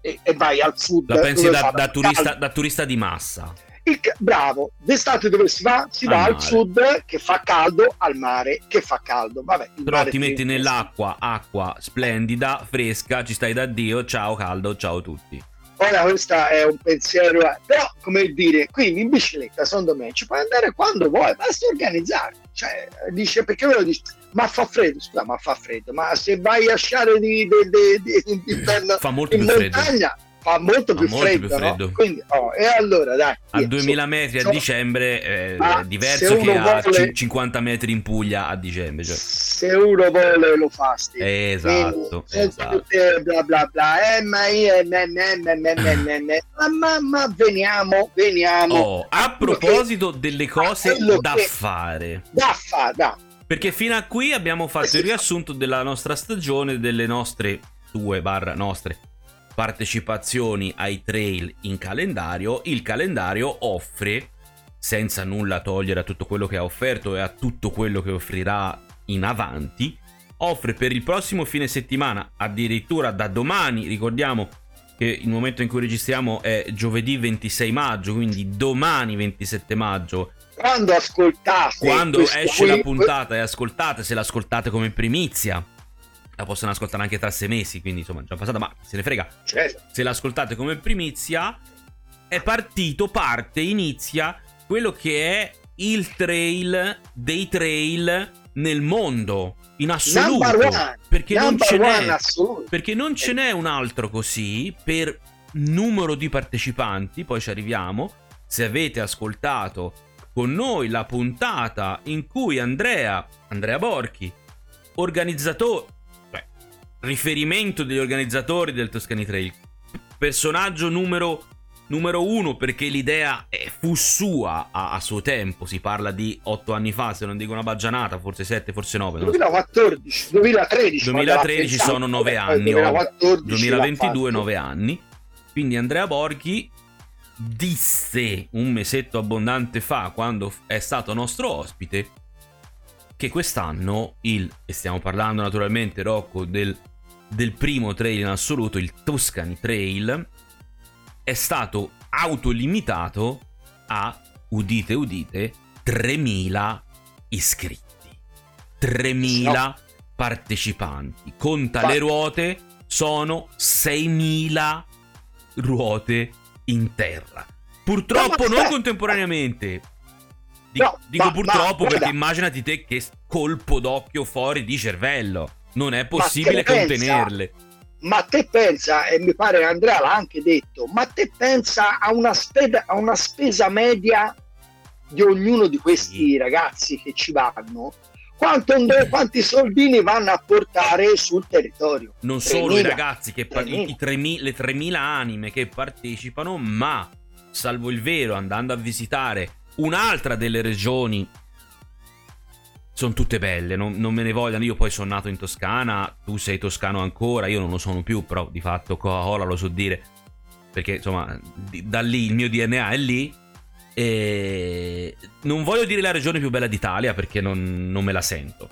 e, e, vai al sud. La pensi da, da, turista, da, turista, di massa. Il, bravo, d'estate dove si va? Si al va mare. al sud che fa caldo, al mare che fa caldo. Vabbè, Però ti metti nell'acqua, acqua splendida, fresca, ci stai da Dio, ciao caldo, ciao a tutti. Ora questo è un pensiero, però come dire, quindi in bicicletta secondo me ci puoi andare quando vuoi, basta organizzarti. Cioè, dice perché me lo dici? Ma fa freddo, scusa, ma fa freddo, ma se vai a sciare di, di, di, di, fa molto in più montagna, freddo fa molto, più, molto freddo, più freddo. No? Quindi, oh, e allora dai a 2000 so, metri so, a dicembre eh, è diverso che a vuole, 50 metri in Puglia a dicembre cioè. se uno vuole lo fa sì. esatto, Quindi, esatto. bla bla bla eh, ma io me, me, me, me, me, me, me. Ma, veniamo veniamo oh, a proposito che, delle cose da fare da fare da perché fino a qui abbiamo fatto il riassunto della nostra stagione delle nostre due barra nostre partecipazioni ai trail in calendario, il calendario offre, senza nulla togliere a tutto quello che ha offerto e a tutto quello che offrirà in avanti, offre per il prossimo fine settimana, addirittura da domani, ricordiamo che il momento in cui registriamo è giovedì 26 maggio, quindi domani 27 maggio. Quando ascoltate, quando esce qui, la puntata e ascoltate, se l'ascoltate come primizia, la possono ascoltare anche tra sei mesi, quindi insomma già passata, ma se ne frega. Certo. Se l'ascoltate come primizia, è partito, parte, inizia quello che è il trail dei trail nel mondo in assoluto. Perché non, ce n'è, perché non ce n'è un altro così per numero di partecipanti. Poi ci arriviamo. Se avete ascoltato con noi la puntata in cui Andrea Andrea Borchi organizzatore riferimento degli organizzatori del Toscani Trail. Personaggio numero, numero uno perché l'idea fu sua a, a, suo tempo. Si parla di otto anni fa, se non dico una baggianata, forse sette, forse nove. 2014, 2013. 2013 sono nove anni. 2014 2022, nove anni. Quindi Andrea Borghi disse un mesetto abbondante fa, quando è stato nostro ospite, che quest'anno il, e stiamo parlando naturalmente Rocco del del primo trail in assoluto, il Tuscany Trail, è stato autolimitato a, udite udite, 3.000 iscritti. 3.000 no. partecipanti. Conta Fa- le ruote, sono 6.000 ruote in terra. Purtroppo non contemporaneamente. Dico, no, dico ma, purtroppo ma, perché immaginati te che colpo d'occhio fuori di cervello non è possibile contenerle. Pensa, ma te pensa, e mi pare Andrea l'ha anche detto, ma te pensa a una, spesa, a una spesa media di ognuno di questi sì. ragazzi che ci vanno? Quanto, quanti soldini vanno a portare sul territorio? Non 3, solo 000, i ragazzi, che par- i 3.000, le 3.000 anime che partecipano, ma salvo il vero, andando a visitare un'altra delle regioni sono tutte belle, non, non, me ne vogliano. Io poi sono nato in Toscana, tu sei toscano ancora, io non lo sono più, però di fatto Coca-Cola lo so dire, perché insomma da lì il mio DNA è lì. E non voglio dire la regione più bella d'Italia perché non, non me la sento.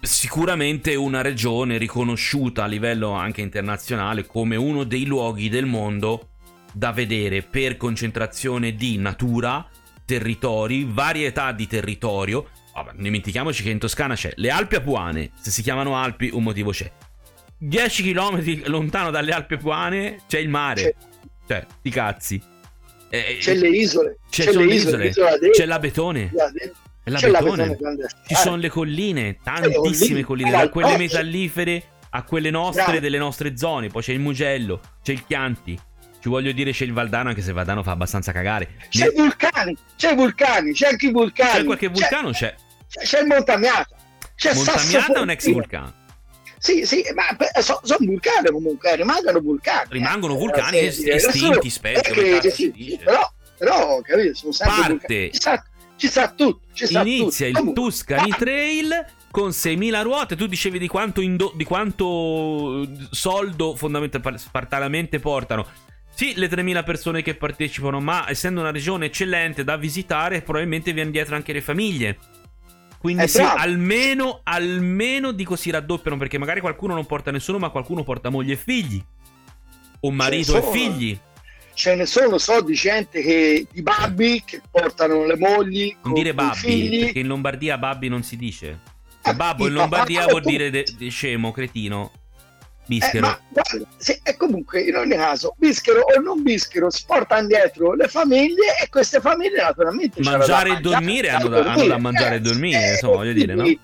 Sicuramente una regione riconosciuta a livello anche internazionale come uno dei luoghi del mondo da vedere per concentrazione di natura, territori, varietà di territorio Vabbè, non dimentichiamoci che in Toscana c'è le Alpi Apuane. Se si chiamano Alpi, un motivo c'è. 10 km lontano dalle Alpi Apuane c'è il mare. C'è. Cioè, ti cazzi. Eh, c'è le isole. C'è, c'è le isole. isole. C'è la Betone. La c'è betone. La betone Ci sono le colline, tantissime colline, da quelle metallifere a quelle nostre, Bravo. delle nostre zone. Poi c'è il Mugello, c'è il Chianti. Ci voglio dire c'è il Valdano, anche se il Valdano fa abbastanza cagare. C'è i vulcani, c'è vulcani, c'è anche i vulcani. C'è qualche vulcano? C'è. C'è il Montamiata. C'è Montamiata è un ex vulcano. Sì, sì, ma sono so vulcani comunque, rimangono vulcani. Rimangono eh, vulcani eh, estinti spesso. Che, sì, sì, però, però, capito, sono sempre Parte, ci sa tutto. Ci sa Inizia tutto. il Tuscany Trail con 6.000 ruote. Tu dicevi di quanto, indo- di quanto soldo fondamentalmente spartanamente portano. Sì, le 3.000 persone che partecipano, ma essendo una regione eccellente da visitare, probabilmente viene dietro anche le famiglie. Quindi sì, almeno, almeno dico si raddoppiano, perché magari qualcuno non porta nessuno, ma qualcuno porta moglie e figli. O marito e figli. Ce ne sono, so di gente che, di babbi che portano le mogli. Non dire i babbi, perché in Lombardia babbi non si dice. Eh, Babbo in Lombardia papà, vuol dire de- de- scemo, cretino, Eh, bischero. ma guarda, se- e comunque in ogni caso, bischero o non bischero, portano dietro le famiglie e queste famiglie naturalmente Mangiare e dormire, hanno da- hanno da mangiare e eh, dormire, eh, insomma, voglio dire, no? quindi-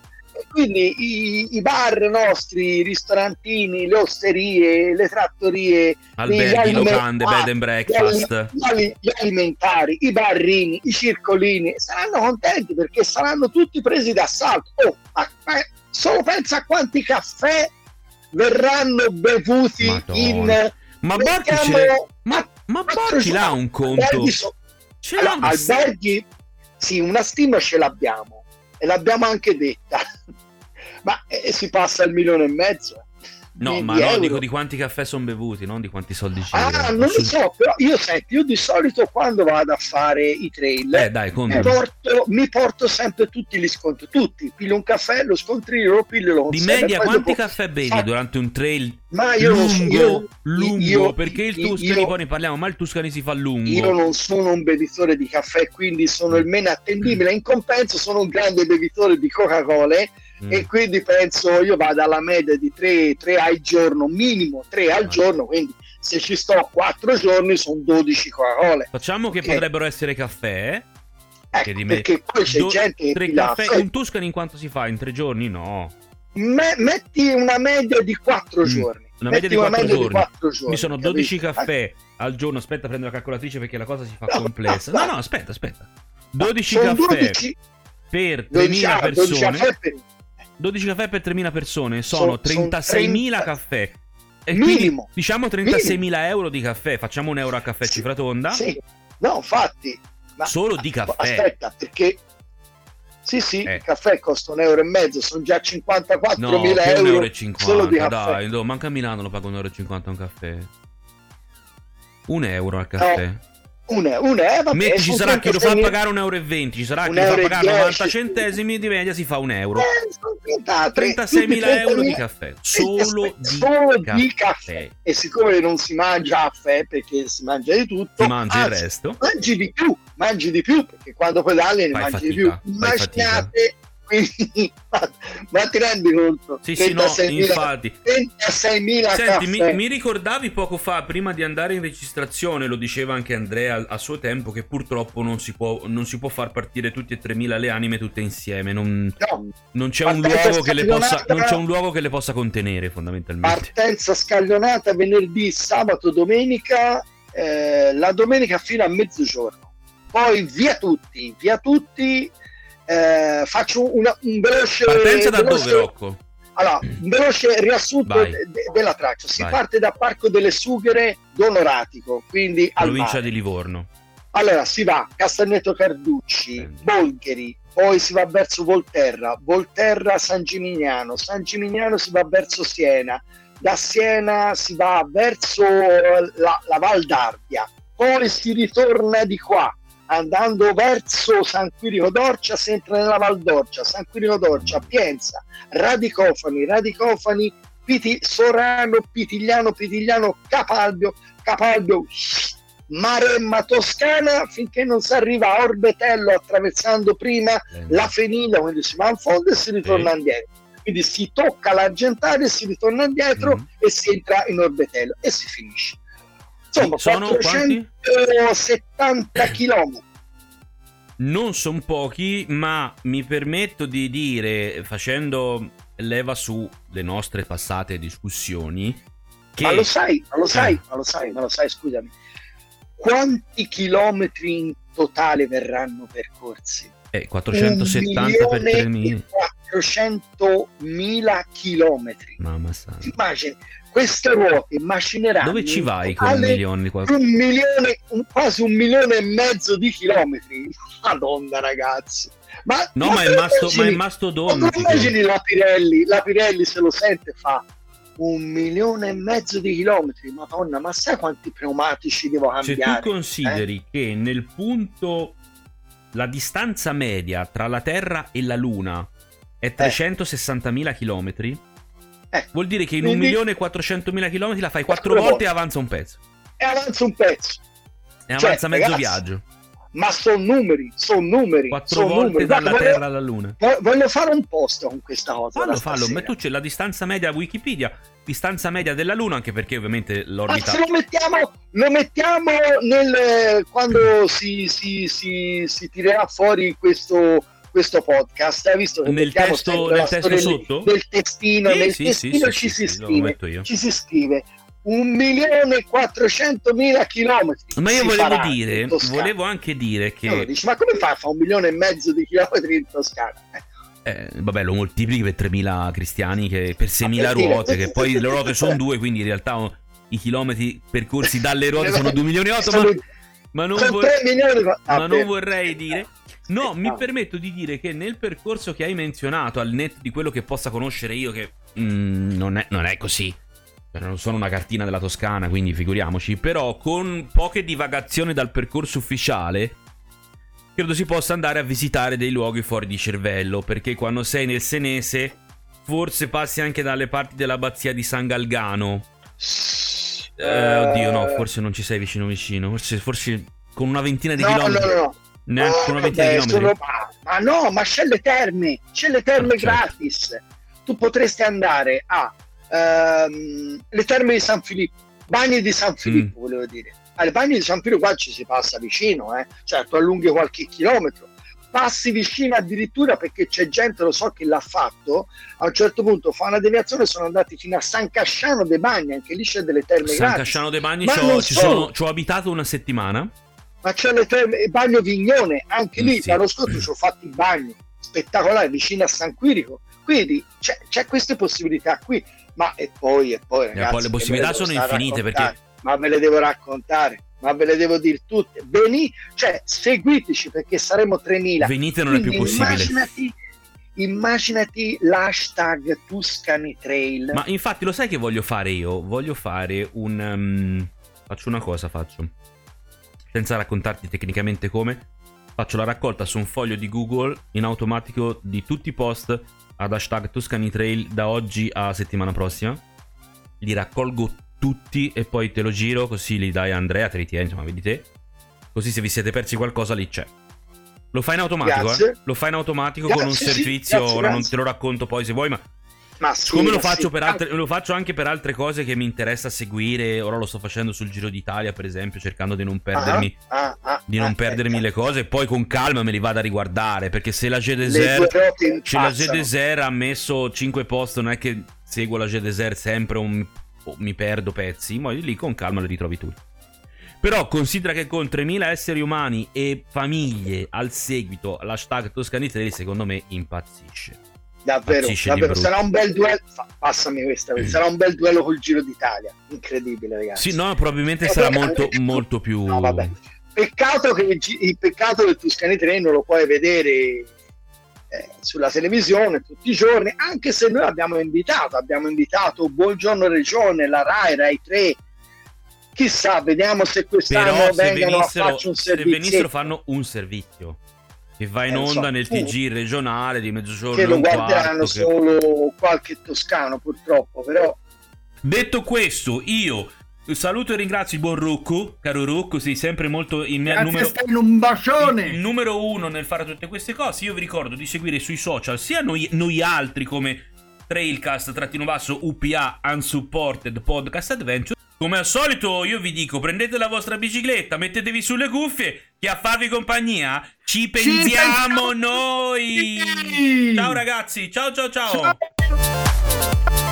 Quindi i, i bar nostri, i ristorantini, le osterie, le trattorie, Alberghi, locande, bed and breakfast. gli gli alimentari, i barrini, i circolini saranno contenti perché saranno tutti presi d'assalto. Oh, ma, ma solo pensa a quanti caffè verranno bevuti Madonna. in Ma l'è- Ma, ma Borchi l'ha un conto. alberghi so- Ce l'ha allora, una- alberghi, sì, una stima ce l'abbiamo e l'abbiamo anche detta, ma eh, si passa il milione e mezzo. No, di- ma di no, euro. dico di quanti caffè sono bevuti, non di quanti soldi ci Ah, non lo so, però io senti, io di solito quando vado a fare i trail Eh, dai, mi, porto, mi porto sempre tutti gli sconti, tutti, piglio un caffè, lo scontrino, lo piglio, lo Di media, quanti dopo- caffè bevi fa- durante un trail Ma io non so- lungo? io- lungo, io- perché il Tuscany, poi ne parliamo, ma il Tuscany si fa lungo. Io non sono un bevitore di caffè, quindi sono il meno attendibile. In compenso sono un grande bevitore di Coca-Cola Mm. e quindi penso io vado alla media di 3, al giorno, minimo 3 al Ah. giorno, quindi se ci sto 4 giorni sono 12 Coca-Cola. Facciamo che Ok. potrebbero essere caffè. Ecco, Che di me- perché poi c'è Do- gente che tre caffè. Un Tuscany in quanto si fa? In tre giorni? No. Me- metti una media di 4 Mm, giorni. una media di quattro giorni. quattro giorni, Mi sono 12 capito? caffè al giorno. Aspetta, prendo la calcolatrice perché la cosa si fa No, complessa. no, No, aspetta, aspetta. 12 Sono caffè 12, per 12, 3.000 ah, 12 persone. caffè per 12 caffè per 3.000 persone sono Sono- sono 36.000 30 caffè. E quindi minimo. diciamo 36.000 euro di caffè. Facciamo un euro a caffè Sì, cifra tonda. Sì. No, infatti. ma- Solo di caffè. Aspetta, perché sì, sì, Eh. il caffè costa un euro e mezzo, sono già 54.000 No, euro, euro e 50. solo di caffè. Dai, no, manca a Milano lo pago un euro e 50 un caffè. Un euro al caffè. Un, un eh, vabbè, Metti, ci sarà chi lo fa 36.000 pagare un euro e 20, ci sarà chi Un lo fa pagare 10. 90 centesimi, di media si fa un euro. Eh, sono 30, 36.000 euro di 30.000 caffè. Solo di solo di caffè. caffè. E siccome non si mangia caffè perché si mangia di tutto, Si mangia il anzi, resto. mangi di più, mangi di più perché quando pedali ne Fai mangi fatica, di più. Immaginate, quindi, ma, ma ti rendi conto? Sì, sì, no, 36.000 infatti. 36.000 Senti, mi, mi ricordavi poco fa, prima di andare in registrazione, lo diceva anche Andrea a, suo tempo, che purtroppo non si, può, non si può far partire tutte e 3.000 le anime tutte insieme. Non, No, non c'è, un Partenza luogo che le possa, non c'è un luogo che le possa contenere, fondamentalmente. partenza scaglionata venerdì, sabato, domenica, eh, la domenica fino a mezzogiorno. Poi via tutti, via tutti. Eh, faccio una- un veloce. Partenza da veloce- dove, Rocco? Allora, un veloce riassunto de- de- della traccia. Si Vai. parte da Parco delle Sughere Donoratico, quindi al Provincia mare. di Livorno. Allora si va Castagneto Carducci, Prendi. Bolgheri, poi si va verso Volterra, Volterra San Gimignano, San Gimignano si va verso Siena, da Siena si va verso la, la Val d'Ardia, poi si ritorna di qua, andando verso San Quirico d'Orcia, si entra nella Val d'Orcia, San Quirico d'Orcia, Pienza, Radicofani, Radicofani, Piti- Sorano, Pitigliano, Pitigliano, Capalbio, Capalbio, Maremma Toscana finché non si arriva a Orbetello attraversando prima la Feniglia, quindi si va in fondo e si ritorna Sì. indietro. Quindi si tocca l'Argentaria, si ritorna indietro Mhm. e si entra in Orbetello e si finisce. Insomma, Sono quanti? 470 km. Non sono pochi, ma mi permetto di dire, facendo leva sulle nostre passate discussioni, che Ma lo sai, ma lo sai, Eh. ma lo sai, ma lo sai, scusami. Quanti chilometri in totale verranno percorsi? Eh, 470 per 3.000. 400.000 chilometri. Mamma santa. Immagini, queste ruote macineranno Dove ci vai con un milione un milione, un- quasi un milione e mezzo di chilometri. Madonna, ragazzi. Ma, No, ma è, masto, ma è immagini- ma mastodontico. te lo immagini la Pirelli, la Pirelli se lo sente fa un milione e mezzo di chilometri. Madonna, ma sai quanti pneumatici devo Se cambiare? tu consideri Eh? che nel punto la distanza media tra la Terra e la Luna è 360.000 km, Eh, vuol dire che in quindi- 1.400.000 km la fai 4 Quattro volte volte. e avanza un pezzo. E avanza un pezzo. E Cioè, avanza mezzo ragazzi, viaggio. Ma sono numeri, sono numeri. 4 son volte numeri. dalla Guarda, Terra voglio- alla Luna. vo- Voglio fare un post con questa cosa. Fallo, fallo, ma tu c'è la distanza media Wikipedia, distanza media della Luna, anche perché ovviamente Ma l'orbita... se lo mettiamo, lo mettiamo nel, quando si, si, si, si tirerà fuori questo, questo podcast, hai visto che Nel testo- nel testo sotto? del testino, Sì, nel sì, testino sì, ci, si scrive, ci si scrive un milione e quattrocentomila chilometri. Ma io volevo dire, volevo anche dire Allora che... dici, ma come fa a fare un milione e mezzo di chilometri in Toscana? Eh, Eh, vabbè, lo moltiplichi per 3.000 cristiani, che, per 6.000 per dire- ruote, che poi le ruote sono due, quindi in realtà i chilometri percorsi dalle ruote sono 2 milioni e 8, ma, ma non, vor- milioni ma non vorrei dire... No, mi Ah. permetto di dire che nel percorso che hai menzionato, al netto di quello che possa conoscere io, che mm, non, è, non è così, Cioè, non sono una cartina della Toscana, quindi figuriamoci, però con poche divagazioni dal percorso ufficiale, credo si possa andare a visitare dei luoghi fuori di cervello, perché quando sei nel Senese, forse passi anche dalle parti dell'abbazia di San Galgano. Eh, oddio, no, forse non ci sei vicino vicino, forse, forse con una ventina di no, chilometri. No, no, no. Neanche una ventina di sono- ma, no, ma c'è le terme, c'è le terme Ah, certo. gratis. Tu potresti andare a ehm, le terme di San Filippo, bagni di San Filippo, Mm. volevo dire. Alle bagni di San Filippo qua ci si passa vicino, eh. tu allunghi qualche chilometro. Passi vicino addirittura perché c'è gente, lo so che l'ha fatto, a un certo punto fa una deviazione, sono andati fino a San Casciano dei Bagni, anche lì c'è delle terme San gratis. Casciano dei Bagni sono, ci ho abitato una settimana. Ma c'è le terme, il bagno Vignone, anche Mm, lì sì. l'anno scorso ci ho fatto il bagno spettacolare vicino a San Quirico, quindi c'è, c'è queste possibilità qui, ma e poi, e poi ragazzi, poi le possibilità sono infinite, raccontare? ma ve le devo raccontare, ma ve le devo dire tutte, Veni, cioè seguiteci perché saremo 3000, Venite non è più possibile. Immaginati, immaginati l'hashtag Tuscany Trail. Ma infatti lo sai che voglio fare io? Voglio fare un... um, faccio una cosa, faccio. Senza raccontarti tecnicamente come. Faccio la raccolta su un foglio di Google in automatico di tutti i post ad hashtag Tuscany Trail da oggi a settimana prossima. Li raccolgo tutti e poi te lo giro così li dai a Andrea, te li tieni, insomma, vedi te. Così se vi siete persi qualcosa lì c'è. Lo fai in automatico, Grazie. eh? Lo fai in automatico con un Grazie, servizio, grazie, ora non grazie. te lo racconto poi se vuoi, ma Ma sì, Siccome lo ma faccio, sì. per altre- lo faccio anche per altre cose che mi interessa seguire, ora lo sto facendo sul Giro d'Italia, per esempio, cercando di non perdermi, Ah, ah, ah, di non ah, perdermi eh, le cose, e poi con calma me li vado a riguardare, perché se la G le Desert, due ruote se la G impazzano. Desert ha messo 5 post, non è che seguo la G Desert sempre o mi, o mi perdo pezzi, ma lì con calma li ritrovi tutti. Però considera che con 3.000 esseri umani e famiglie al seguito, l'hashtag Toscani Trail secondo me impazzisce. Davvero, davvero. sarà un bel duello. Passami questa sarà un bel duello col Giro d'Italia. Incredibile ragazzi. Sì, no, probabilmente Eh, sarà molto, molto più... No, vabbè. peccato che il, il peccato del Tuscany Train non lo puoi vedere eh, sulla televisione tutti i giorni anche se noi abbiamo invitato abbiamo invitato Buongiorno Regione la RAI Rai 3 chissà vediamo se quest'anno Però se vengano a farci un se servizio. venissero fanno un servizio che va in Eh, lo so. onda nel. TG regionale di mezzogiorno che lo guarderanno quarto, che- solo qualche toscano purtroppo però Detto questo, io saluto e ringrazio il buon Rucco, caro Rucco, sei sempre molto in mia Grazie numero Stan, un bacione. il, il numero uno nel fare tutte queste cose. Io vi ricordo di seguire sui social sia noi, noi altri come Trailcast trattino basso UPA Unsupported Podcast Adventure. Come al solito io vi dico prendete la vostra bicicletta, mettetevi sulle cuffie che a farvi compagnia ci pensiamo, ci pensiamo noi. Ciao ragazzi, ciao ciao. ciao. ciao.